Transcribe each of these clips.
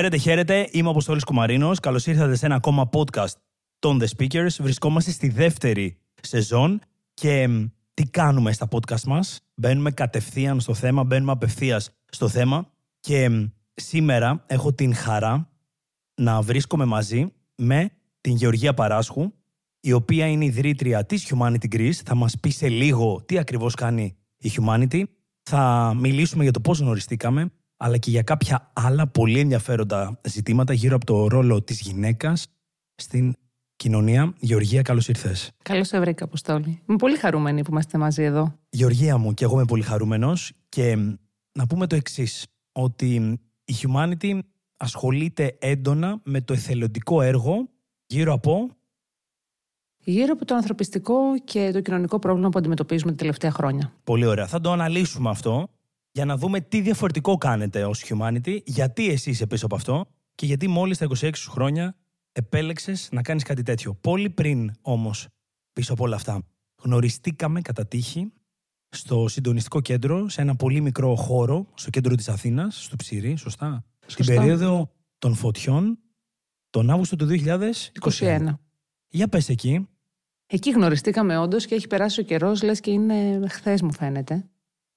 Χαίρετε, χαίρετε. Είμαι ο Αποστόλης Κουμαρίνος. Καλώς ήρθατε σε ένα ακόμα podcast των The Speakers. Βρισκόμαστε στη δεύτερη σεζόν και τι κάνουμε στα podcast μας. Μπαίνουμε κατευθείαν στο θέμα, μπαίνουμε απευθείας στο θέμα και σήμερα έχω την χαρά να βρίσκομαι μαζί με την Γεωργία Παράσχου, η οποία είναι ιδρύτρια της Humanity Greece. Θα μας πει σε λίγο τι ακριβώς κάνει η Humanity. Θα μιλήσουμε για το πώς γνωριστήκαμε, αλλά και για κάποια άλλα πολύ ενδιαφέροντα ζητήματα γύρω από το ρόλο της γυναίκας στην κοινωνία. Γεωργία, καλώς ήρθες. Καλώς σε βρήκα, Αποστόλη. Είμαι πολύ χαρούμενη που είμαστε μαζί εδώ. Γεωργία μου, και εγώ είμαι πολύ χαρούμενος και να πούμε το εξής ότι η Humanity ασχολείται έντονα με το εθελοντικό έργο γύρω από γύρω από το ανθρωπιστικό και το κοινωνικό πρόβλημα που αντιμετωπίζουμε τα τελευταία χρόνια. Πολύ ωραία. Θα το αναλύσουμε αυτό για να δούμε τι διαφορετικό κάνετε ως Humanity, γιατί εσύ είσαι πίσω από αυτό και γιατί μόλις τα 26 σου χρόνια επέλεξες να κάνεις κάτι τέτοιο. Πολύ πριν όμως πίσω από όλα αυτά γνωριστήκαμε κατά τύχη στο συντονιστικό κέντρο, σε ένα πολύ μικρό χώρο, στο κέντρο της Αθήνας, στο Ψηρή, σωστά; Στην περίοδο των φωτιών, τον Αύγουστο του 2021. Για πες εκεί. Εκεί γνωριστήκαμε όντως και έχει περάσει ο καιρός, λες και είναι χθες, μου φαίνεται.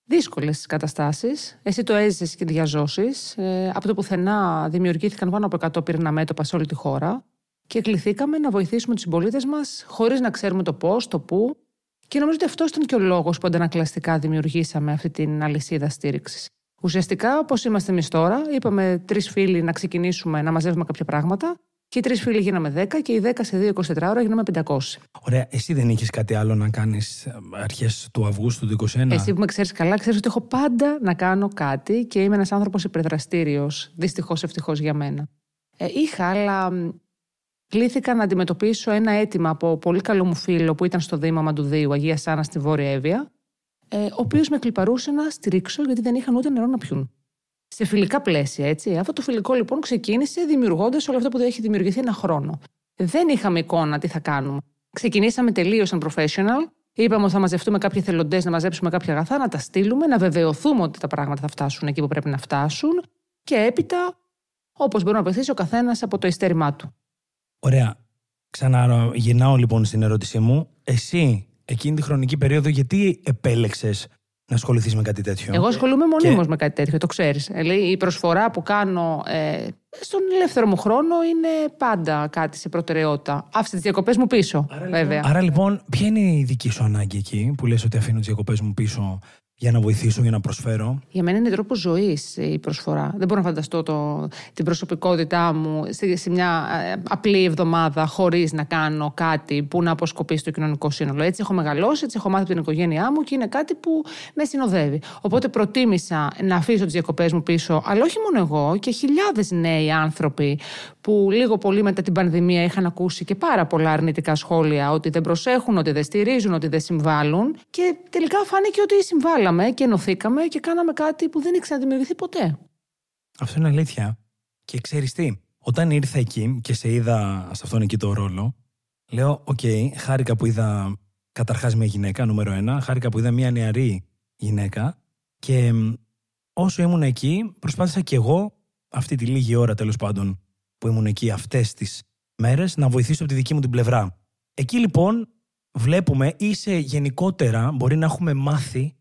Δύσκολες καταστάσεις. Εσύ το έζησες και διαζώσεις. Ε, από το πουθενά δημιουργήθηκαν πάνω από 100 πυρήνα μέτωπα σε όλη τη χώρα και κληθήκαμε να βοηθήσουμε τους συμπολίτες μας χωρίς να ξέρουμε το πώς, το πού. Και νομίζω ότι αυτός ήταν και ο λόγος που αντανακλαστικά δημιουργήσαμε αυτή την αλυσίδα στήριξης. Ουσιαστικά, όπως είμαστε εμείς τώρα, είπαμε τρεις φίλοι να ξεκινήσουμε να μαζεύουμε κάποια πράγματα και οι τρεις φίλοι γίναμε 10 και οι 10 σε 2-24 ώρα γίναμε 500. Ωραία. Εσύ δεν είχες κάτι άλλο να κάνεις ε, αρχές του Αυγούστου του 2021. Εσύ που με ξέρεις καλά, ξέρεις ότι έχω πάντα να κάνω κάτι και είμαι ένας άνθρωπος υπερδραστήριος. Δυστυχώς, ευτυχώς για μένα. Ε, είχα, αλλά κλήθηκα να αντιμετωπίσω ένα αίτημα από πολύ καλό μου φίλο που ήταν στο Δήμα Μαντουδίου, Αγία Σάνα στη Βόρεια Εύβοια, ε, ο οποίος με κλιπαρούσε να στηρίξω γιατί δεν είχαν ούτε νερό να πιούν σε φιλικά πλαίσια, έτσι. Αυτό το φιλικό λοιπόν ξεκίνησε δημιουργώντας όλο αυτό που έχει δημιουργηθεί ένα χρόνο. Δεν είχαμε εικόνα τι θα κάνουμε. Ξεκινήσαμε τελείως unprofessional. Είπαμε ότι θα μαζευτούμε κάποιοι θελοντέ να μαζέψουμε κάποια αγαθά, να τα στείλουμε, να βεβαιωθούμε ότι τα πράγματα θα φτάσουν εκεί που πρέπει να φτάσουν και έπειτα, όπως μπορεί να βοηθήσει ο καθένας από το ειστέρημά του. Ωραία. Ξαναγυρνάω λοιπόν στην ερώτησή μου. Εσύ, εκείνη τη χρονική περίοδο, γιατί επέλεξες να ασχοληθείς με κάτι τέτοιο. Εγώ ασχολούμαι μονίμως με κάτι τέτοιο, το ξέρεις. η προσφορά που κάνω ε, στον ελεύθερο μου χρόνο είναι πάντα κάτι σε προτεραιότητα. Άφησε τις διακοπές μου πίσω, άρα, λοιπόν- βέβαια. Άρα λοιπόν, ποια είναι η δική σου ανάγκη εκεί που λες ότι αφήνω τις διακοπές μου πίσω για να βοηθήσω, για να προσφέρω. Για μένα είναι τρόπος ζωής η προσφορά. Δεν μπορώ να φανταστώ το, την προσωπικότητά μου σε, σε μια ε, απλή εβδομάδα χωρίς να κάνω κάτι που να αποσκοπεί στο κοινωνικό σύνολο. Έτσι έχω μεγαλώσει, έτσι έχω μάθει την οικογένειά μου και είναι κάτι που με συνοδεύει. Οπότε προτίμησα να αφήσω τις διακοπές μου πίσω, αλλά όχι μόνο εγώ και χιλιάδες νέοι άνθρωποι που λίγο πολύ μετά την πανδημία είχαν ακούσει και πάρα πολλά αρνητικά σχόλια ότι δεν προσέχουν, ότι δεν στηρίζουν, ότι δεν συμβάλλουν. Και τελικά φάνηκε ότι συμβάλαμε και ενωθήκαμε και κάναμε κάτι που δεν ήξερα να δημιουργηθεί ποτέ. Αυτό είναι αλήθεια. Και ξέρεις τι, όταν ήρθα εκεί και σε είδα σε αυτόν εκεί το ρόλο, λέω: OK, okay, χάρηκα που είδα καταρχάς μια γυναίκα, νούμερο ένα. Χάρηκα που είδα μια νεαρή γυναίκα. Και όσο ήμουν εκεί, προσπάθησα κι εγώ αυτή τη λίγη ώρα τέλος πάντων που ήμουν εκεί αυτές τις μέρες να βοηθήσω από τη δική μου την πλευρά. Εκεί λοιπόν βλέπουμε ή σε γενικότερα μπορεί να έχουμε μάθει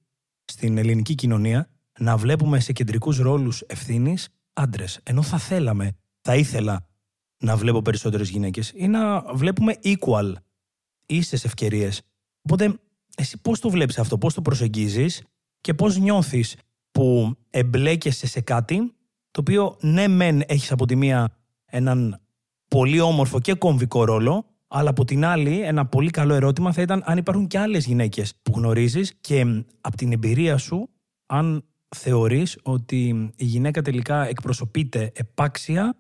στην ελληνική κοινωνία να βλέπουμε σε κεντρικούς ρόλους ευθύνης άντρες. Ενώ θα θέλαμε, θα ήθελα να βλέπω περισσότερες γυναίκες ή να βλέπουμε equal, ίσες ευκαιρίες. Οπότε εσύ πώς το βλέπεις αυτό, πώς το προσεγγίζεις και πώς νιώθεις που εμπλέκεσαι σε κάτι το οποίο ναι μεν έχεις από τη μία έναν πολύ όμορφο και κομβικό ρόλο, αλλά από την άλλη, ένα πολύ καλό ερώτημα θα ήταν αν υπάρχουν και άλλες γυναίκες που γνωρίζεις και από την εμπειρία σου, αν θεωρείς ότι η γυναίκα τελικά εκπροσωπείται επάξια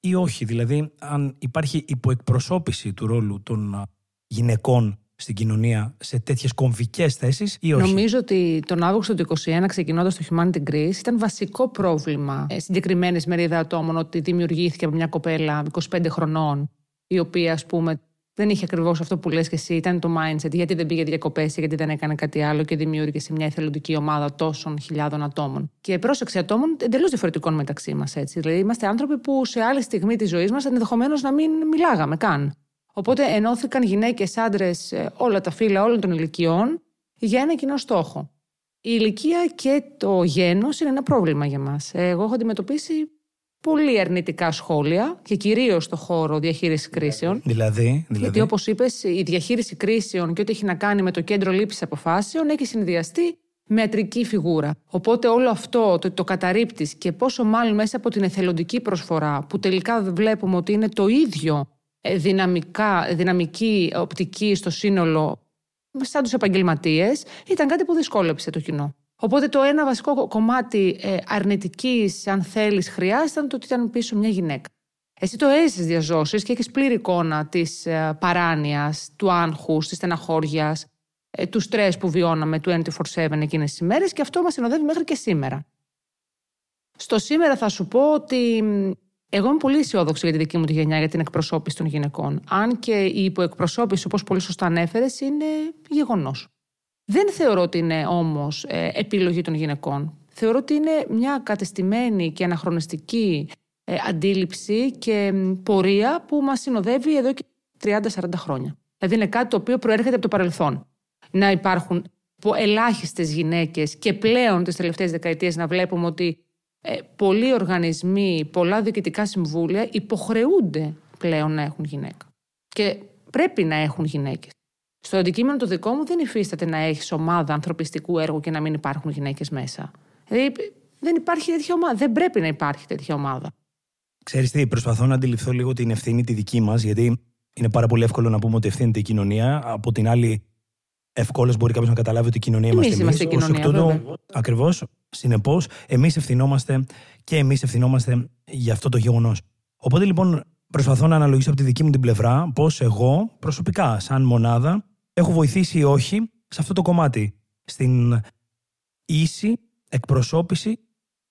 ή όχι. Δηλαδή, αν υπάρχει υποεκπροσώπηση του ρόλου των γυναικών στην κοινωνία σε τέτοιες κομβικές θέσεις ή όχι; Νομίζω ότι τον Αύγουστο του 2021, ξεκινώντας το Humanity Greece, ήταν βασικό πρόβλημα ε, συγκεκριμένης μερίδα ατόμων ότι δημιουργήθηκε από μια κοπέλα 25 χρονών, η οποία, ας πούμε, δεν είχε ακριβώς αυτό που λες και εσύ, ήταν το mindset. Γιατί δεν πήγε διακοπές, γιατί δεν έκανε κάτι άλλο και δημιούργησε μια εθελοντική ομάδα τόσων χιλιάδων ατόμων. Και πρόσεξε ατόμων εντελώς διαφορετικών μεταξύ μας. Δηλαδή, είμαστε άνθρωποι που σε άλλη στιγμή της ζωής μας ενδεχομένως να μην μιλάγαμε καν. Οπότε ενώθηκαν γυναίκες, άντρες, ε, όλα τα φύλλα όλων των ηλικιών για ένα κοινό στόχο. Η ηλικία και το γένος είναι ένα πρόβλημα για μας. Εγώ έχω αντιμετωπίσει πολύ αρνητικά σχόλια και κυρίως στο χώρο διαχείρισης κρίσεων. Δηλαδή, δηλαδή. Γιατί όπως είπες, η διαχείριση κρίσεων και ό,τι έχει να κάνει με το κέντρο λήψης αποφάσεων έχει συνδυαστεί με ατρική φιγούρα. Οπότε όλο αυτό το, το καταρρύπτεις και πόσο μάλλον μέσα από την εθελοντική προσφορά, που τελικά βλέπουμε ότι είναι το ίδιο ε, δυναμικά, δυναμική οπτική στο σύνολο σαν τους επαγγελματίες, ήταν κάτι που δυσκόλεψε το κοινό. Οπότε το ένα βασικό κομμάτι ε, αρνητικής, αν θέλεις, χρειάς ήταν το ότι ήταν πίσω μια γυναίκα. Εσύ το έζησε διαζώσεις και έχεις πλήρη εικόνα της ε, παράνοιας, του άγχους, της στεναχώριας, ε, του στρες που βιώναμε του 24-7 εκείνες τις ημέρε και αυτό μας συνοδεύει μέχρι και σήμερα. Στο σήμερα θα σου πω ότι εγώ είμαι πολύ αισιόδοξη για τη δική μου τη γενιά για την εκπροσώπηση των γυναικών. Αν και η υποεκπροσώπηση, όπως πολύ σωστά ανέφερες, είναι γεγονός. Δεν θεωρώ ότι είναι όμως ε, επιλογή των γυναικών. Θεωρώ ότι είναι μια κατεστημένη και αναχρονιστική ε, αντίληψη και πορεία που μας συνοδεύει εδώ και 30-40 χρόνια. Δηλαδή είναι κάτι το οποίο προέρχεται από το παρελθόν. Να υπάρχουν ελάχιστες γυναίκες και πλέον τις τελευταίες δεκαετίες να βλέπουμε ότι ε, πολλοί οργανισμοί, πολλά διοικητικά συμβούλια υποχρεούνται πλέον να έχουν γυναίκα. Και πρέπει να έχουν γυναίκες. Στο αντικείμενο το δικό μου δεν υφίσταται να έχεις ομάδα ανθρωπιστικού έργου και να μην υπάρχουν γυναίκες μέσα. Δηλαδή δεν υπάρχει τέτοια ομάδα. Δεν πρέπει να υπάρχει τέτοια ομάδα. Ξέρεις τι, προσπαθώ να αντιληφθώ λίγο την ευθύνη τη δική μας, γιατί είναι πάρα πολύ εύκολο να πούμε ότι ευθύνεται η κοινωνία. Από την άλλη, ευκόλω μπορεί κάποιος να καταλάβει ότι η κοινωνία είμαστε εμείς. Είμαστε κοινωνία. Ακριβώς. Συνεπώς, εμείς ευθυνόμαστε και εμείς ευθυνόμαστε για αυτό το γεγονός. Οπότε λοιπόν, προσπαθώ να αναλογήσω από τη δική μου την πλευρά πώς εγώ προσωπικά, σαν μονάδα, έχω βοηθήσει ή όχι σε αυτό το κομμάτι. Στην ίση εκπροσώπηση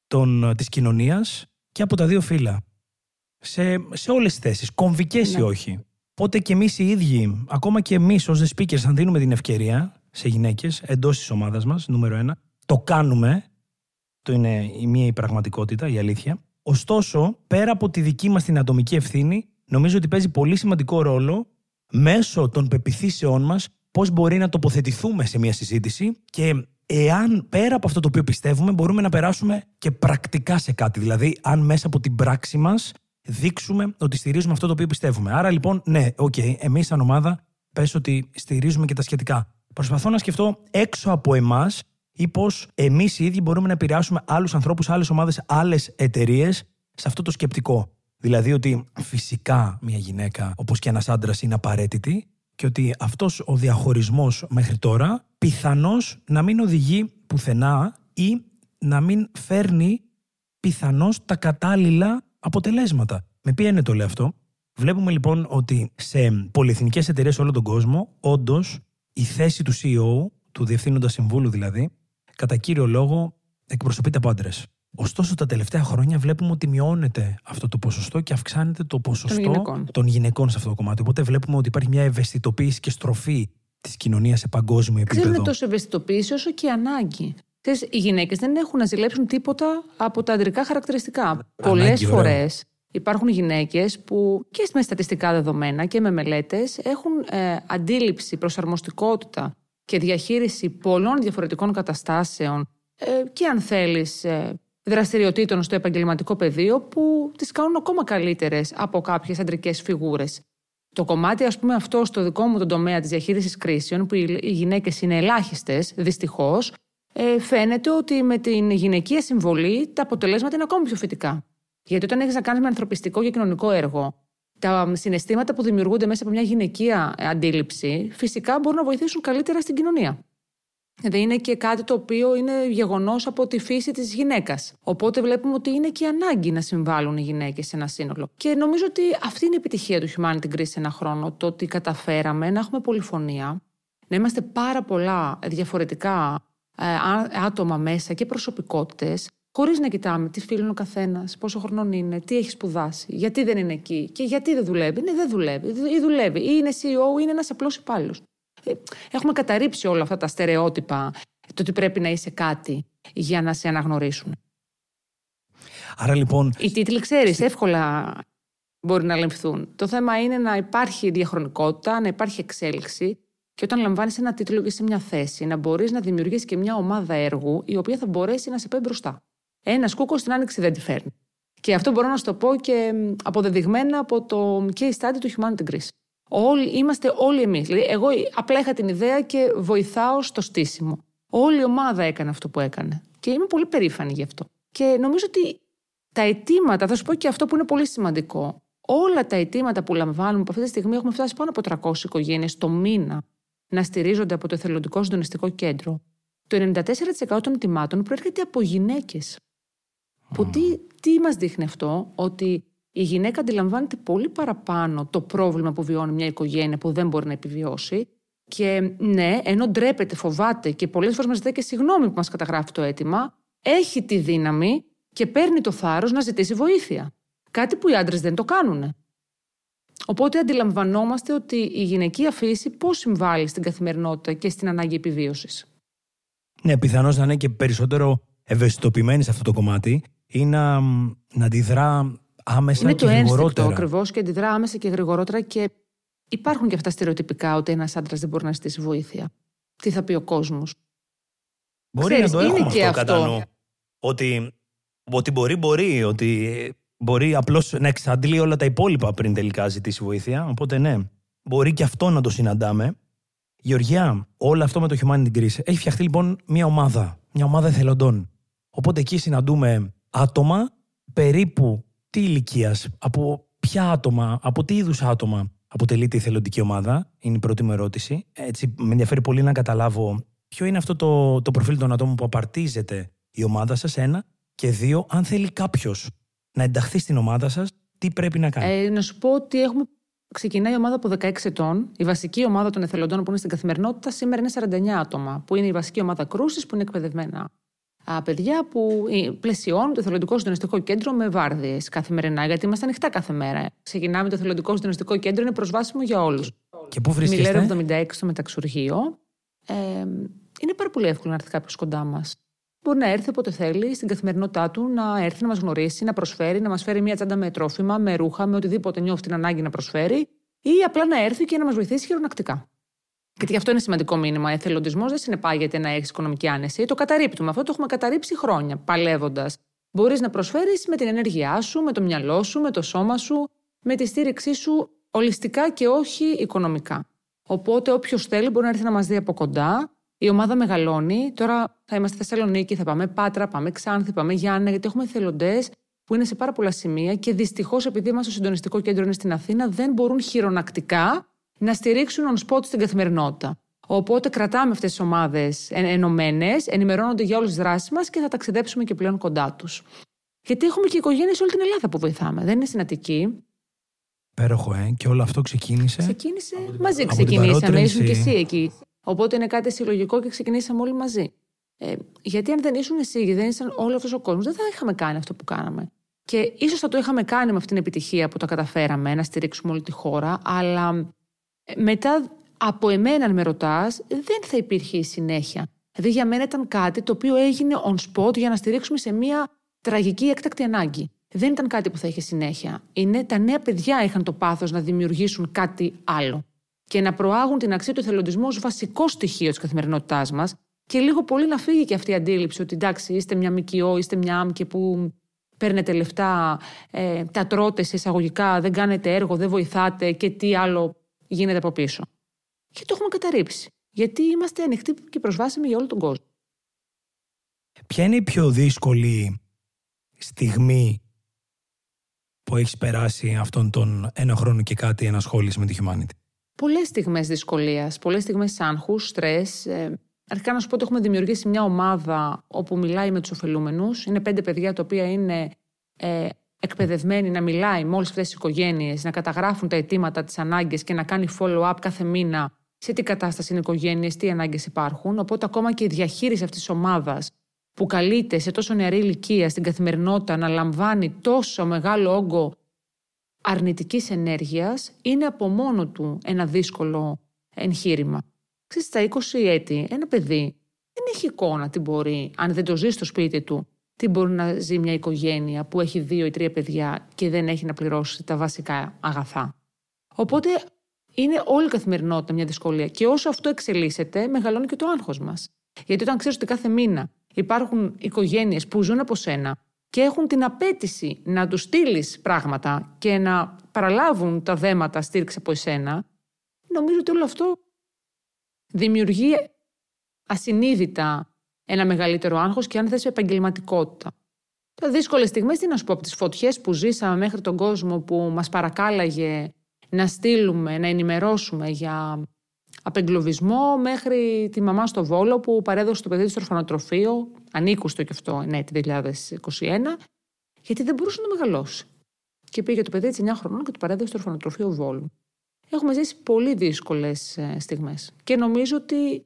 των, της κοινωνίας και από τα δύο φύλλα. Σε, σε όλες τις θέσεις, κομβικές ναι. ή όχι. Οπότε και εμείς οι ίδιοι, ακόμα και εμείς ως the speakers, αν δίνουμε την ευκαιρία σε γυναίκες εντός της ομάδας μας, νούμερο ένα, το κάνουμε, το είναι η μία η πραγματικότητα, η αλήθεια. Ωστόσο, πέρα από τη δική μας την ατομική ευθύνη, νομίζω ότι παίζει πολύ σημαντικό ρόλο μέσω των πεποιθήσεών μας πώς μπορεί να τοποθετηθούμε σε μια συζήτηση και εάν πέρα από αυτό το οποίο πιστεύουμε μπορούμε να περάσουμε και πρακτικά σε κάτι. Δηλαδή, αν μέσα από την πράξη μας δείξουμε ότι στηρίζουμε αυτό το οποίο πιστεύουμε. Άρα λοιπόν, ναι, ok, okay, εμείς σαν ομάδα πες ότι στηρίζουμε και τα σχετικά. Προσπαθώ να σκεφτώ έξω από εμάς ή πώς εμείς οι ίδιοι μπορούμε να επηρεάσουμε άλλους ανθρώπους, άλλες ομάδες, άλλες εταιρείες σε αυτό το σκεπτικό. Δηλαδή ότι φυσικά μια γυναίκα, όπως και ένας άντρας, είναι απαραίτητη και ότι αυτός ο διαχωρισμός μέχρι τώρα πιθανώς να μην οδηγεί πουθενά ή να μην φέρνει πιθανώς τα κατάλληλα αποτελέσματα. Με ποια είναι το λέω αυτό; Βλέπουμε λοιπόν ότι σε πολυεθνικές εταιρείες σε όλο τον κόσμο, όντως η θέση του CEO, του διευθύνοντα συμβούλου δηλαδή, κατά κύριο λόγο εκπροσωπείται από άντρες. Ωστόσο, τα τελευταία χρόνια βλέπουμε ότι μειώνεται αυτό το ποσοστό και αυξάνεται το ποσοστό των γυναικών, των γυναικών σε αυτό το κομμάτι. Οπότε βλέπουμε ότι υπάρχει μια ευαισθητοποίηση και στροφή της κοινωνίας σε παγκόσμιο επίπεδο. Δεν είναι τόσο ευαισθητοποίηση όσο και η ανάγκη. Ξέρεις, οι γυναίκες δεν έχουν να ζηλέψουν τίποτα από τα αντρικά χαρακτηριστικά. Πολλές φορές υπάρχουν γυναίκες που και με στατιστικά δεδομένα και με μελέτες έχουν ε, αντίληψη, προσαρμοστικότητα και διαχείριση πολλών διαφορετικών καταστάσεων ε, και αν θέλεις ε, δραστηριοτήτων στο επαγγελματικό πεδίο που τις κάνουν ακόμα καλύτερες από κάποιες αντρικές φιγούρες. Το κομμάτι, ας πούμε, αυτό στο δικό μου τον τομέα της διαχείρισης κρίσεων, που οι γυναίκες είναι ελάχιστες, δυστυχώς, ε, φαίνεται ότι με την γυναικεία συμβολή τα αποτελέσματα είναι ακόμη πιο φυτικά. Γιατί όταν έχεις να κάνεις με ανθρωπιστικό και κοινωνικό έργο, τα συναισθήματα που δημιουργούνται μέσα από μια γυναικεία αντίληψη, φυσικά μπορούν να βοηθήσουν καλύτερα στην κοινωνία. Δηλαδή είναι και κάτι το οποίο είναι γεγονός από τη φύση της γυναίκας. Οπότε βλέπουμε ότι είναι και ανάγκη να συμβάλλουν οι γυναίκες σε ένα σύνολο. Και νομίζω ότι αυτή είναι η επιτυχία του Humanity Greece σε ένα χρόνο. Το ότι καταφέραμε να έχουμε πολυφωνία, να είμαστε πάρα πολλά διαφορετικά ε, άτομα μέσα και προσωπικότητες, χωρίς να κοιτάμε τι φίλο είναι ο καθένας, πόσο χρονών είναι, τι έχει σπουδάσει, γιατί δεν είναι εκεί και γιατί δεν δουλεύει. Ναι, δεν δουλεύει. Ή δουλεύει, ή είναι CEO, ή είναι ένας απλός υπάλληλος. Ε, έχουμε καταρρύψει όλα αυτά τα στερεότυπα, το ότι πρέπει να είσαι κάτι για να σε αναγνωρίσουν. Άρα λοιπόν. Οι τίτλοι, ξέρεις, εύκολα μπορεί να λεμφθούν. Το θέμα είναι να υπάρχει διαχρονικότητα, να υπάρχει εξέλιξη και όταν λαμβάνεις ένα τίτλο και σε μια θέση, να μπορείς να δημιουργήσεις και μια ομάδα έργου η οποία θα μπορέσει να σε πάει μπροστά. Ένας κούκος στην άνοιξη δεν τη φέρνει. Και αυτό μπορώ να σου το πω και αποδεδειγμένα από το case study του Humanity Greece. Όλοι, είμαστε όλοι εμείς. Δηλαδή, εγώ απλά είχα την ιδέα και βοηθάω στο στήσιμο. Όλη η ομάδα έκανε αυτό που έκανε. Και είμαι πολύ περήφανη γι' αυτό. Και νομίζω ότι τα αιτήματα, θα σου πω και αυτό που είναι πολύ σημαντικό. Όλα τα αιτήματα που λαμβάνουμε από αυτή τη στιγμή έχουμε φτάσει πάνω από 300 οικογένειες το μήνα να στηρίζονται από το εθελοντικό συντονιστικό κέντρο. Το 94% των αιτημάτων προέρχεται από γυναίκες. Που τι, τι μας δείχνει αυτό, ότι η γυναίκα αντιλαμβάνεται πολύ παραπάνω το πρόβλημα που βιώνει μια οικογένεια που δεν μπορεί να επιβιώσει. Και ναι, ενώ ντρέπεται, φοβάται και πολλές φορές μας ζητάει και συγγνώμη που μας καταγράφει το αίτημα, έχει τη δύναμη και παίρνει το θάρρος να ζητήσει βοήθεια. Κάτι που οι άντρες δεν το κάνουν. Οπότε αντιλαμβανόμαστε ότι η γυναικεία φύση πώς συμβάλλει στην καθημερινότητα και στην ανάγκη επιβίωσης. Ναι, πιθανώς να είναι και περισσότερο ευαισθητοποιημένη σε αυτό το κομμάτι ή να, να αντιδρά άμεσα είναι και το γρηγορότερα. Είναι ακριβώς και αντιδρά άμεσα και γρηγορότερα και υπάρχουν και αυτά στερεοτυπικά ότι ένας άντρας δεν μπορεί να ζητήσει βοήθεια. Τι θα πει ο κόσμος; Μπορεί Ξέρεις, να το έχουμε αυτό, αυτό κατά νου. Ότι, ότι μπορεί, μπορεί. Ότι μπορεί απλώς να εξαντλεί όλα τα υπόλοιπα πριν τελικά ζητήσει βοήθεια. Οπότε ναι, μπορεί και αυτό να το συναντάμε. Γεωργιά, όλο αυτό με το Humanity Greece έχει φτιαχτεί λοιπόν μια ομάδα. Μια ομάδα εθελοντών. Οπότε εκεί συναντούμε άτομα περίπου τι ηλικίας, από ποια άτομα, από τι είδους άτομα αποτελείται η θελοντική ομάδα, είναι η πρώτη μου ερώτηση. Έτσι, με ενδιαφέρει πολύ να καταλάβω ποιο είναι αυτό το, το προφίλ των ατόμων που απαρτίζεται η ομάδα σας, ένα. Και δύο, αν θέλει κάποιος να ενταχθεί στην ομάδα σας, τι πρέπει να κάνει; Ε, να σου πω ότι έχουμε Ξεκινάει η ομάδα από 16 ετών. Η βασική ομάδα των εθελοντών που είναι στην καθημερινότητα σήμερα είναι 49 άτομα, που είναι η βασική ομάδα κρούσης, που είναι εκπαιδευμένα παιδιά που πλαισιώνουν το εθελοντικό συντονιστικό κέντρο με βάρδιες καθημερινά, γιατί είμαστε ανοιχτά κάθε μέρα. Ξεκινάμε το εθελοντικό συντονιστικό κέντρο, είναι προσβάσιμο για όλους. Και πού βρίσκεστε; Μιλέρω 76 στο μεταξουργείο. Ε, είναι πάρα πολύ εύκολο να έρθει κάποιος κοντά μας. Μπορεί να έρθει όποτε θέλει στην καθημερινότητά του, να έρθει να μας γνωρίσει, να προσφέρει, να μας φέρει μια τσάντα με τρόφιμα, με ρούχα, με οτιδήποτε νιώθει την ανάγκη να προσφέρει, ή απλά να έρθει και να μας βοηθήσει χειρονακτικά. Γιατί αυτό είναι σημαντικό μήνυμα. Εθελοντισμός δεν συνεπάγεται να έχεις οικονομική άνεση. Το καταρρύπτουμε. Αυτό το έχουμε καταρρύψει χρόνια, παλεύοντας. Μπορείς να προσφέρεις με την ενέργειά σου, με το μυαλό σου, με το σώμα σου, με τη στήριξή σου ολιστικά και όχι οικονομικά. Οπότε, όποιος θέλει μπορεί να έρθει να μας δει από κοντά. Η ομάδα μεγαλώνει. Τώρα θα είμαστε Θεσσαλονίκη, θα πάμε Πάτρα, πάμε Ξάνθη, πάμε Γιάννα, γιατί έχουμε εθελοντές που είναι σε πάρα πολλά σημεία και δυστυχώς, επειδή μας το συντονιστικό κέντρο είναι στην Αθήνα, δεν μπορούν χειρονακτικά να στηρίξουν on spot στην καθημερινότητα. Οπότε κρατάμε αυτές τις ομάδες ενωμένες, ενημερώνονται για όλες τις δράσεις μας και θα ταξιδέψουμε και πλέον κοντά τους. Γιατί έχουμε και οικογένειες σε όλη την Ελλάδα που βοηθάμε. Δεν είναι στην Αττική. Πέροχο, ε. Και όλο αυτό ξεκίνησε. Ξεκίνησε. Μαζί ξεκινήσαμε. Ήσουν και εσύ εκεί. Οπότε είναι κάτι συλλογικό και ξεκινήσαμε όλοι μαζί. Ε, γιατί αν δεν ήσουν εσύ, δεν ήσαν όλο αυτός ο κόσμος, δεν θα είχαμε κάνει αυτό που κάναμε. Και ίσως θα το είχαμε κάνει με αυτή την επιτυχία που τα καταφέραμε, να στηρίξουμε όλη τη χώρα, αλλά μετά από εμένα, αν με ρωτάς, δεν θα υπήρχε η συνέχεια. Δηλαδή, για μένα ήταν κάτι το οποίο έγινε on spot για να στηρίξουμε σε μια τραγική έκτακτη ανάγκη. Δεν ήταν κάτι που θα είχε συνέχεια. Είναι τα νέα παιδιά είχαν το πάθος να δημιουργήσουν κάτι άλλο και να προάγουν την αξία του εθελοντισμού ως βασικό στοιχείο της καθημερινότητάς μας και λίγο πολύ να φύγει και αυτή η αντίληψη ότι εντάξει, είστε μια ΜΚΟ, είστε μια άμκη που παίρνετε λεφτά, ε, τα τρώτε σε εισαγωγικά, δεν κάνετε έργο, δεν βοηθάτε και τι άλλο γίνεται από πίσω. Και το έχουμε καταρρύψει. Γιατί είμαστε ανοιχτοί και προσβάσιμοι για όλο τον κόσμο. Ποια είναι η πιο δύσκολη στιγμή που έχεις περάσει αυτόν τον ένα χρόνο και κάτι ενασχόληση με τη Humanity; Πολλές στιγμές δυσκολίας, πολλές στιγμές άγχους, στρες. Ε, αρχικά να σου πω ότι έχουμε δημιουργήσει μια ομάδα όπου μιλάει με τους ωφελούμενους. Είναι πέντε παιδιά τα οποία είναι ε, εκπαιδευμένη να μιλάει με όλες αυτές τις οικογένειες, να καταγράφουν τα αιτήματα, τις ανάγκες και να κάνει follow-up κάθε μήνα σε τι κατάσταση είναι οι οικογένειες, τι ανάγκες υπάρχουν. Οπότε, ακόμα και η διαχείριση αυτής της ομάδας, που καλείται σε τόσο νεαρή ηλικία στην καθημερινότητα να λαμβάνει τόσο μεγάλο όγκο αρνητικής ενέργειας είναι από μόνο του ένα δύσκολο εγχείρημα. Ξέρεις, στα 20 έτη ένα παιδί δεν έχει εικόνα τι μπορεί, αν δεν το ζει στο σπίτι του, τι μπορεί να ζει μια οικογένεια που έχει δύο ή τρία παιδιά και δεν έχει να πληρώσει τα βασικά αγαθά. Οπότε είναι όλη η καθημερινότητα μια δυσκολία. Και όσο αυτό εξελίσσεται, μεγαλώνει και το άγχος μας. Γιατί όταν ξέρεις ότι κάθε μήνα υπάρχουν οικογένειες που ζουν από σένα και έχουν την απέτηση να τους στείλεις πράγματα και να παραλάβουν τα δέματα στήριξη από εσένα, νομίζω ότι όλο αυτό δημιουργεί ασυνείδητα ένα μεγαλύτερο άγχος και αν θες επαγγελματικότητα. Τα δύσκολες στιγμές, τι να σου πω, από τις φωτιές που ζήσαμε μέχρι τον κόσμο που μας παρακάλαγε να στείλουμε, να ενημερώσουμε για απεγκλωβισμό μέχρι τη μαμά στο Βόλο που παρέδωσε το παιδί στο ορφανοτροφείο, ανήκουστο και αυτό, ναι, τη 2021, γιατί δεν μπορούσε να μεγαλώσει. Και πήγε το παιδί έτσι 9 χρονών και το παρέδωσε στο ορφανοτροφείο Βόλου. Έχουμε ζήσει πολύ δύσκολες ε, στιγμές και νομίζω ότι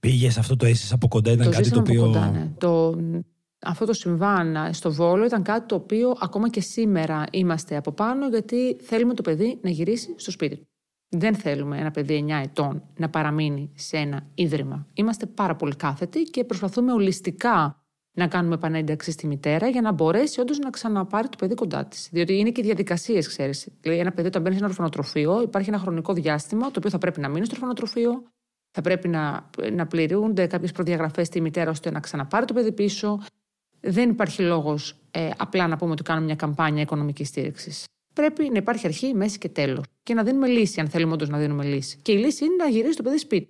Πήγες αυτό το αίσθηση από κοντά, ήταν το κάτι το οποίο. Από κοντά, ναι. το, αυτό το συμβάν στο Βόλο ήταν κάτι το οποίο ακόμα και σήμερα είμαστε από πάνω, γιατί θέλουμε το παιδί να γυρίσει στο σπίτι του. Δεν θέλουμε ένα παιδί 9 ετών να παραμείνει σε ένα ίδρυμα. Είμαστε πάρα πολύ κάθετοι και προσπαθούμε ολιστικά να κάνουμε επανένταξη στη μητέρα για να μπορέσει όντως να ξαναπάρει το παιδί κοντά της. Διότι είναι και διαδικασίες, ξέρεις. Δηλαδή, ένα παιδί όταν μπαίνει σε ένα ορφανοτροφείο, υπάρχει ένα χρονικό διάστημα το οποίο θα πρέπει να μείνει στο ορφανοτροφείο, θα πρέπει να, να πληρούνται κάποιες προδιαγραφές στη μητέρα ώστε να ξαναπάρει το παιδί πίσω. Δεν υπάρχει λόγος ε, απλά να πούμε ότι κάνουμε μια καμπάνια οικονομικής στήριξης. Πρέπει να υπάρχει αρχή, μέση και τέλος. Και να δίνουμε λύση, αν θέλουμε όντως να δίνουμε λύση. Και η λύση είναι να γυρίσει το παιδί σπίτι.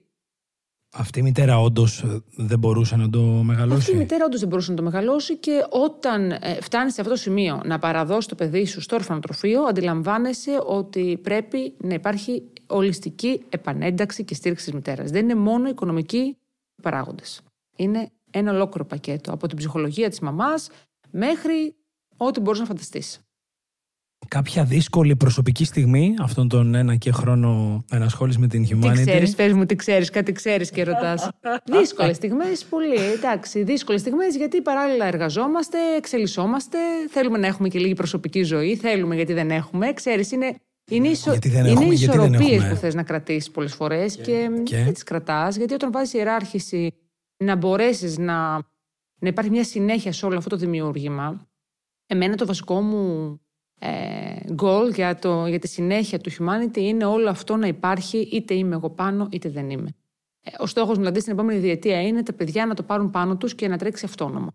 Αυτή η μητέρα όντως ε, δεν μπορούσε να το μεγαλώσει; Αυτή η μητέρα όντως δεν μπορούσε να το μεγαλώσει και όταν ε, φτάνει σε αυτό το σημείο να παραδώσει το παιδί σου στο ορφανοτροφείο, αντιλαμβάνεσαι ότι πρέπει να υπάρχει ολιστική επανένταξη και στήριξη της μητέρας. Δεν είναι μόνο οικονομικοί παράγοντες. Είναι ένα ολόκληρο πακέτο από την ψυχολογία της μαμάς μέχρι ό,τι μπορείς να φανταστείς. Κάποια δύσκολη προσωπική στιγμή αυτόν τον ένα και χρόνο ενασχόληση με την humanity. Τι ξέρεις, πες μου, τι ξέρεις, κάτι ξέρεις και ρωτάς. δύσκολες στιγμές, πολύ. Εντάξει, δύσκολες στιγμές γιατί παράλληλα εργαζόμαστε, εξελισσόμαστε, θέλουμε να έχουμε και λίγη προσωπική ζωή. Θέλουμε γιατί δεν έχουμε. Ξέρεις, είναι είναι, ισο... είναι ισορροπίες που θες να κρατήσεις πολλές φορές και, και, και... δεν τις κρατάς. Γιατί όταν βάζεις ιεράρχηση να μπορέσεις να, να υπάρχει μια συνέχεια σε όλο αυτό το δημιούργημα. Εμένα το βασικό μου ε, goal για, το, για τη συνέχεια του humanity είναι όλο αυτό να υπάρχει είτε είμαι εγώ πάνω είτε δεν είμαι. Ε, ο στόχος μου δηλαδή στην επόμενη διετία είναι τα παιδιά να το πάρουν πάνω τους και να τρέξει αυτόνομα.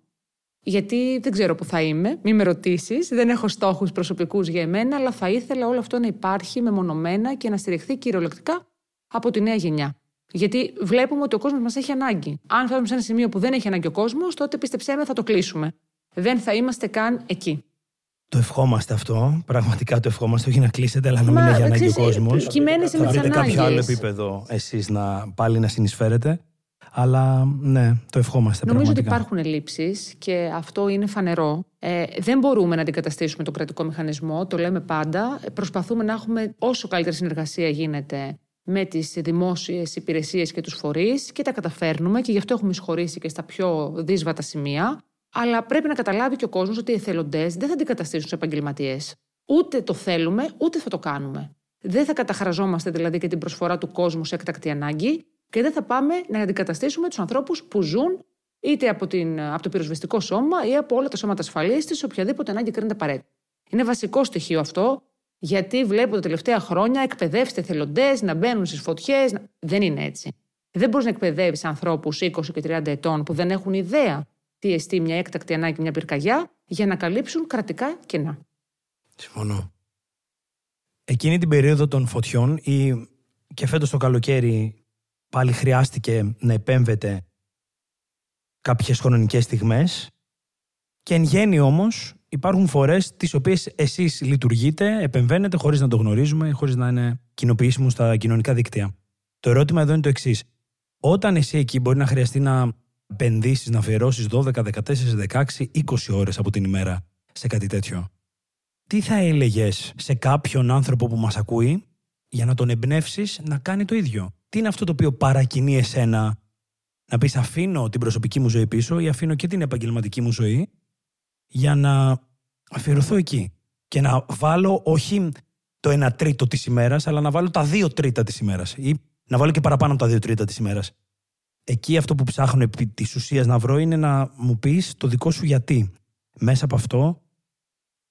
Γιατί δεν ξέρω που θα είμαι, μην με ρωτήσεις, δεν έχω στόχους προσωπικούς για εμένα, αλλά θα ήθελα όλο αυτό να υπάρχει μεμονωμένα και να στηριχθεί κυριολεκτικά από τη νέα γενιά. Γιατί βλέπουμε ότι ο κόσμος μας έχει ανάγκη. Αν φτάσουμε σε ένα σημείο που δεν έχει ανάγκη ο κόσμος, τότε πιστεψέ με, θα το κλείσουμε. Δεν θα είμαστε καν εκεί. Το ευχόμαστε αυτό. Πραγματικά το ευχόμαστε. Όχι να κλείσετε, αλλά να μην έχει ανάγκη ο κόσμος. Κειμένεσαι με Θα βρείτε κάποιο άλλο επίπεδο εσείς να πάλι να συνεισφέρετε. Αλλά ναι, το ευχόμαστε Νομίζω πραγματικά. ότι υπάρχουν ελλείψεις και αυτό είναι φανερό. Ε, δεν μπορούμε να αντικαταστήσουμε τον κρατικό μηχανισμό, το λέμε πάντα. Προσπαθούμε να έχουμε όσο καλύτερη συνεργασία γίνεται με τις δημόσιες υπηρεσίες και τους φορείς και τα καταφέρνουμε και γι' αυτό έχουμε εισχωρήσει και στα πιο δύσβατα σημεία. Αλλά πρέπει να καταλάβει και ο κόσμος ότι οι εθελοντές δεν θα αντικαταστήσουν τους επαγγελματίες. Ούτε το θέλουμε, ούτε θα το κάνουμε. Δεν θα καταχραζόμαστε δηλαδή και την προσφορά του κόσμου σε έκτακτη ανάγκη και δεν θα πάμε να αντικαταστήσουμε τους ανθρώπους που ζουν είτε από, την, από το πυροσβεστικό σώμα ή από όλα τα σώματα ασφαλείας της, οποιαδήποτε ανάγκη κρίνεται απαραίτητη. Είναι βασικό στοιχείο αυτό, γιατί βλέπω τα τελευταία χρόνια εκπαιδεύστε εθελοντές να μπαίνουν στις φωτιές. Δεν είναι έτσι. Δεν μπορείς να εκπαιδεύεις ανθρώπους 20 και 30 ετών που δεν έχουν ιδέα τι εστί μια έκτακτη ανάγκη, μια πυρκαγιά, για να καλύψουν κρατικά κενά. Συμφωνώ. Εκείνη την περίοδο των φωτιών ή και φέτος το καλοκαίρι πάλι χρειάστηκε να επέμβετε κάποιες χρονικές στιγμές και εν γέννη όμως υπάρχουν φορές τις οποίες εσείς λειτουργείτε, επεμβαίνετε χωρίς να το γνωρίζουμε, χωρίς να είναι κοινοποιήσιμο στα κοινωνικά δίκτυα. Το ερώτημα εδώ είναι το εξής. Όταν εσύ εκεί μπορεί να χρειαστεί να επενδύσεις, να αφιερώσεις 12, 14, 16, 20 ώρες από την ημέρα σε κάτι τέτοιο. Τι θα έλεγες σε κάποιον άνθρωπο που μας ακούει για να τον εμπνεύσεις να κάνει το ίδιο; Τι είναι αυτό το οποίο παρακινεί εσένα Να πεις αφήνω την προσωπική μου ζωή πίσω ή αφήνω και την επαγγελματική μου ζωή για να αφιερωθώ εκεί. Και να βάλω όχι το 1 τρίτο της ημέρας, αλλά να βάλω τα 2 τρίτα της ημέρας. Ή να βάλω και παραπάνω από τα 2 τρίτα της ημέρας. Εκεί αυτό που ψάχνω επί της ουσίας να βρω είναι να μου πεις το δικό σου γιατί. Μέσα από αυτό,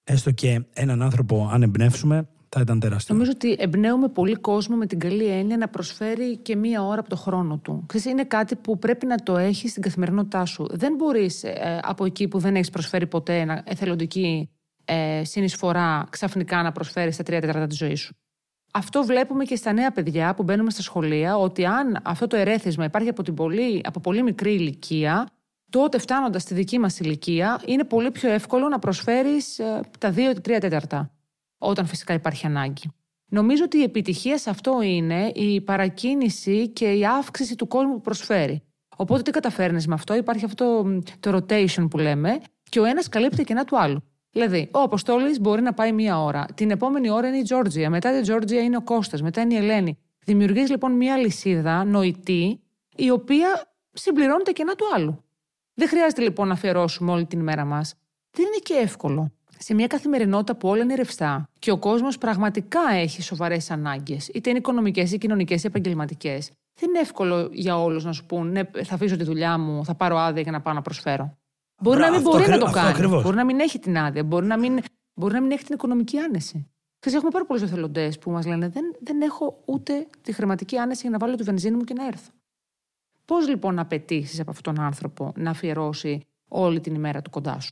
έστω και έναν άνθρωπο, αν εμπνεύσουμε, θα ήταν τεράστιο. Νομίζω ότι εμπνέουμε πολύ κόσμο με την καλή έννοια να προσφέρει και μία ώρα από το χρόνο του. Ξέρεις, είναι κάτι που πρέπει να το έχεις στην καθημερινότητά σου. Δεν μπορείς ε, από εκεί που δεν έχεις προσφέρει ποτέ εθελοντική ε, συνεισφορά ξαφνικά να προσφέρεις τα τρία τέταρτα της ζωής σου. Αυτό βλέπουμε και στα νέα παιδιά που μπαίνουμε στα σχολεία, ότι αν αυτό το ερέθισμα υπάρχει από, την πολύ, από πολύ μικρή ηλικία, τότε φτάνοντας στη δική μας ηλικία, είναι πολύ πιο εύκολο να προσφέρεις ε, τα δύο ή τρία τέταρτα όταν φυσικά υπάρχει ανάγκη. Νομίζω ότι η επιτυχία σε αυτό είναι η παρακίνηση και η αύξηση του κόσμου που προσφέρει. Οπότε τι καταφέρνεις με αυτό, υπάρχει αυτό το rotation που λέμε και ο ένας καλύπτει τα κενά του άλλου. Δηλαδή, ο Αποστόλη μπορεί να πάει μία ώρα. Την επόμενη ώρα είναι η Τζόρτζια. Μετά την Τζόρτζια είναι ο Κώστας. Μετά είναι η Ελένη. Δημιουργείς λοιπόν μία λυσίδα νοητή, η οποία συμπληρώνει τα κενά του άλλου. Δεν χρειάζεται λοιπόν να αφιερώσουμε όλη την ημέρα μας. Δεν είναι και εύκολο σε μια καθημερινότητα που όλα είναι ρευστά και ο κόσμος πραγματικά έχει σοβαρές ανάγκες, είτε είναι οικονομικές ή κοινωνικές ή επαγγελματικές, δεν είναι εύκολο για όλους να σου πούν ναι, θα αφήσω τη δουλειά μου, θα πάρω άδεια για να πάω να προσφέρω. Μπορεί να μην μπορεί να το κάνει. Ακριβώς. Μπορεί να μην έχει την άδεια. Μπορεί να μην, μπορεί να μην έχει την οικονομική άνεση. Ξέρεις, έχουμε πάρα πολλούς εθελοντές που μας λένε δεν, δεν έχω ούτε τη χρηματική άνεση για να βάλω τη βενζίνη μου και να έρθω. Πώς λοιπόν να απαιτήσεις από αυτόν τον άνθρωπο να αφιερώσει όλη την ημέρα του κοντά σου;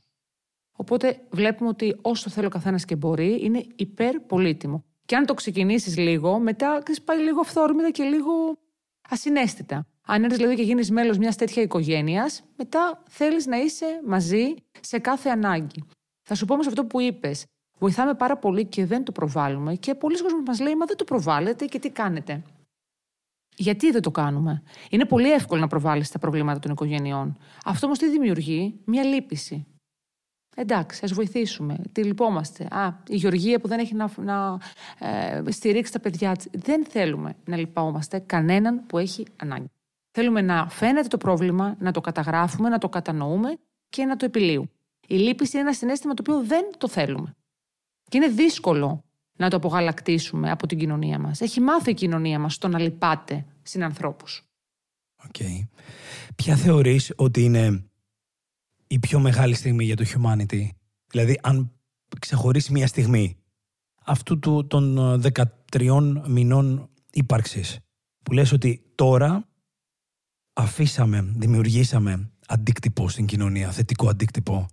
Οπότε βλέπουμε ότι όσο θέλει ο καθένας και μπορεί, είναι υπερπολίτημο. Και αν το ξεκινήσεις λίγο, μετά πάει λίγο αυθόρμητα και λίγο ασυναίσθητα. Αν έρθεις δηλαδή και γίνεις μέλος μιας τέτοια οικογένειας, μετά θέλεις να είσαι μαζί σε κάθε ανάγκη. Θα σου πω όμως αυτό που είπες. Βοηθάμε πάρα πολύ και δεν το προβάλλουμε. Και πολλοί κόσμοι μας λέει: Μα δεν το προβάλλετε και τι κάνετε. Γιατί δεν το κάνουμε; Είναι πολύ εύκολο να προβάλλεις τα προβλήματα των οικογενειών. Αυτό όμως τι δημιουργεί, μια λύπηση. Εντάξει, ας βοηθήσουμε. Τι λυπόμαστε. Α, η Γεωργία που δεν έχει να, να ε, στηρίξει τα παιδιά της. Δεν θέλουμε να λυπόμαστε κανέναν που έχει ανάγκη. Θέλουμε να φαίνεται το πρόβλημα, να το καταγράφουμε, να το κατανοούμε και να το επιλύουμε. Η λύπηση είναι ένα συναίσθημα το οποίο δεν το θέλουμε. Και είναι δύσκολο να το απογαλακτίσουμε από την κοινωνία μας. Έχει μάθει η κοινωνία μας το να λυπάται συνανθρώπου. OK. Okay. Ποια θεωρείς ότι είναι η πιο μεγάλη στιγμή για το humanity; Δηλαδή, αν ξεχωρίσει μια στιγμή αυτού του, των 13 ε, μηνών ύπαρξης, που λες ότι τώρα αφήσαμε, δημιουργήσαμε αντίκτυπο στην κοινωνία, θετικό αντίκτυπο.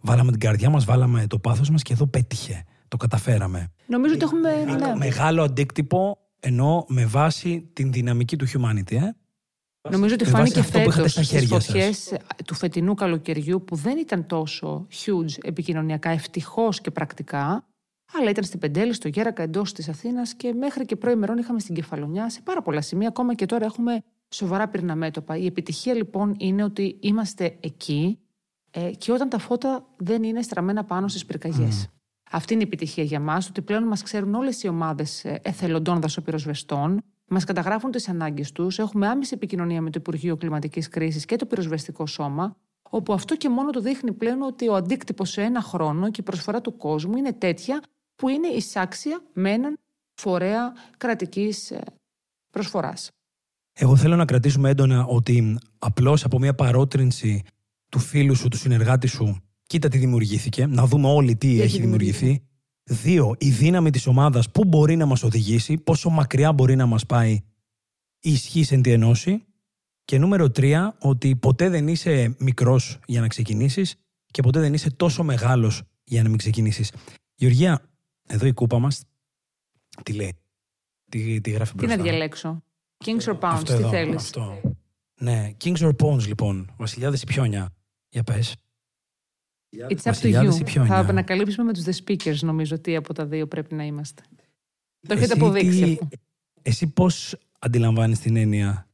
Βάλαμε την καρδιά μας, βάλαμε το πάθος μας και εδώ πέτυχε. Το καταφέραμε. Νομίζω ότι έχουμε... Ναι. Μεγάλο αντίκτυπο, ενώ με βάση την δυναμική του humanity, ε; Νομίζω ότι φάνηκε φέτος στις φωτιές του φετινού καλοκαιριού που δεν ήταν τόσο huge επικοινωνιακά, ευτυχώς και πρακτικά, αλλά ήταν στην Πεντέλη, στο Γέρακα, εντός της Αθήνας και μέχρι και προημερών είχαμε στην Κεφαλονιά σε πάρα πολλά σημεία. Ακόμα και τώρα έχουμε σοβαρά πυρνα μέτωπα. Η επιτυχία λοιπόν είναι ότι είμαστε εκεί ε, και όταν τα φώτα δεν είναι στραμμένα πάνω στις πυρκαγιές. Αυτή είναι η επιτυχία για μας, ότι πλέον μας ξέρουν όλες οι ομάδες ε, εθελοντών δασοπυροσβεστών, Μας καταγράφουν τις ανάγκες τους, έχουμε άμεση επικοινωνία με το Υπουργείο Κλιματικής Κρίσης και το Πυροσβεστικό Σώμα, όπου αυτό και μόνο το δείχνει πλέον ότι ο αντίκτυπος σε ένα χρόνο και η προσφορά του κόσμου είναι τέτοια που είναι εισάξια με έναν φορέα κρατικής ε, προσφοράς. Εγώ θέλω να κρατήσουμε έντονα ότι απλώς από μια παρότρινση του φίλου σου, του συνεργάτη σου, κοίτα τι δημιουργήθηκε, να δούμε όλοι τι έχει δημιουργηθεί. Δύο, η δύναμη της ομάδας πού μπορεί να μας οδηγήσει, πόσο μακριά μπορεί να μας πάει η ισχύ εν τη ενώση. Και νούμερο τρία, ότι ποτέ δεν είσαι μικρός για να ξεκινήσεις και ποτέ δεν είσαι τόσο μεγάλος για να μην ξεκινήσεις. Γεωργία, εδώ η κούπα μας, τι λέει, τι, τι γράφει μπροστά. Τι να διαλέξω; Kings or Pounds, τι θέλεις; Αυτό. Ναι, Kings or Pounds λοιπόν, βασιλιάδες ή πιόνια; Για πες. It's up to you. Θα ανακαλύψουμε με τους The Speakers νομίζω τι από τα δύο πρέπει να είμαστε. Το έχετε αποδείξει αυτό. Εσύ πώς αντιλαμβάνεις την έννοια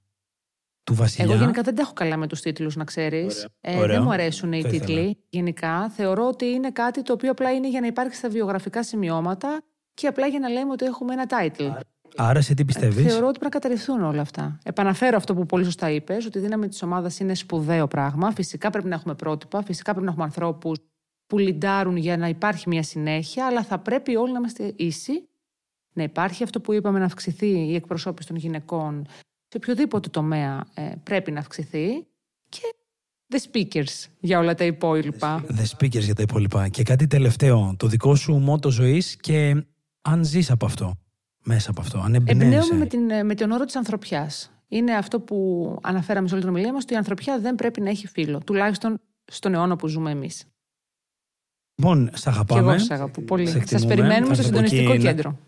του βασιλιά; Εγώ γενικά δεν τα έχω καλά με τους τίτλους να ξέρεις. Ε, δεν μου αρέσουν οι τίτλοι. Γενικά θεωρώ ότι είναι κάτι το οποίο απλά είναι για να υπάρχει στα βιογραφικά σημειώματα και απλά για να λέμε ότι έχουμε ένα title. Άρα σε τι πιστεύεις; Θεωρώ ότι πρέπει να καταρριφθούν όλα αυτά. Επαναφέρω αυτό που πολύ σωστά είπες, ότι η δύναμη της ομάδας είναι σπουδαίο πράγμα. Φυσικά πρέπει να έχουμε πρότυπα, φυσικά πρέπει να έχουμε ανθρώπους που λιντάρουν για να υπάρχει μια συνέχεια, αλλά θα πρέπει όλοι να είμαστε ίσοι. Να υπάρχει αυτό που είπαμε, να αυξηθεί η εκπροσώπηση των γυναικών σε οποιοδήποτε τομέα ε, πρέπει να αυξηθεί. Και the speakers για όλα τα υπόλοιπα. The speakers για τα υπόλοιπα. Και κάτι τελευταίο, το δικό σου μότο ζωής και αν ζεις από αυτό, μέσα από αυτό, αν εμπνέομαι με, την, με τον όρο της ανθρωπιάς. Είναι αυτό που αναφέραμε σε όλη την ομιλία μας, ότι η ανθρωπιά δεν πρέπει να έχει φίλο. Τουλάχιστον στον αιώνα που ζούμε εμείς. Λοιπόν, σε αγαπάμε. Και εγώ σε αγαπώ πολύ. Σας περιμένουμε στο συντονιστικό κέντρο.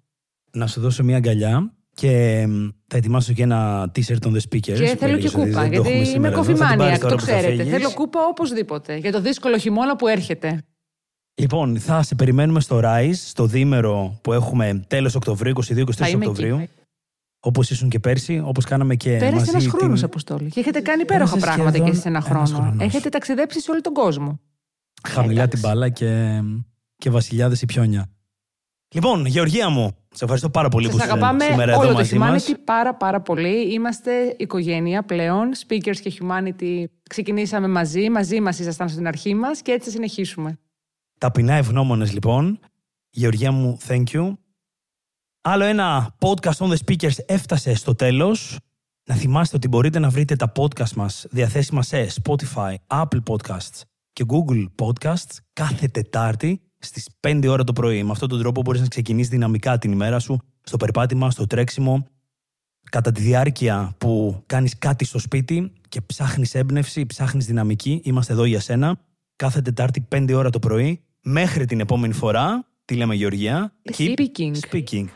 Να σου δώσω μια αγκαλιά και θα ετοιμάσω και ένα t-shirt των The Speakers. Και θέλω και κούπα, γιατί είμαι κοφημάνια, το ξέρετε. Θέλω κούπα οπωσδήποτε, για το δύσκολο χειμώνα που έρχεται. Λοιπόν, θα σε περιμένουμε στο Rise, στο δίμερο που έχουμε τέλος Οκτωβρίου, 22-23 Οκτωβρίου. Όπως ήσουν και πέρσι, όπως κάναμε και Πέρασε μαζί. ένας χρόνος, την... Αποστόλη. Και έχετε κάνει υπέροχα πράγματα και σε ένα χρόνο. Χρόνος. Έχετε ταξιδέψει σε όλο τον κόσμο. Χαμηλά την μπάλα και, και βασιλιάδες η πιόνια. Λοιπόν, Γεωργία μου, σε ευχαριστώ πάρα πολύ Σας που αγαπάμε σήμερα όλο εδώ το μαζί humanity μας. πάρα πάρα πολύ. Είμαστε οικογένεια πλέον. Speakers και humanity ξεκινήσαμε μαζί. Μαζί μας ήσασταν στην αρχή μας και έτσι θα συνεχίσουμε. Ταπεινά ευγνώμονες λοιπόν. Γεωργία μου, thank you. Άλλο ένα podcast on the speakers έφτασε στο τέλος. Να θυμάστε ότι μπορείτε να βρείτε τα podcast μας διαθέσιμα σε Spotify, Apple Podcasts και Google Podcasts κάθε Τετάρτη στις 5 ώρα το πρωί. Με αυτόν τον τρόπο μπορείς να ξεκινήσεις δυναμικά την ημέρα σου στο περπάτημα, στο τρέξιμο, κατά τη διάρκεια που κάνεις κάτι στο σπίτι και ψάχνεις έμπνευση, ψάχνεις δυναμική. Είμαστε εδώ για σένα. Κάθε Τετάρτη 5 ώρα το πρωί. Μέχρι την επόμενη φορά, τι λέμε Γεωργία. Speaking. Speaking.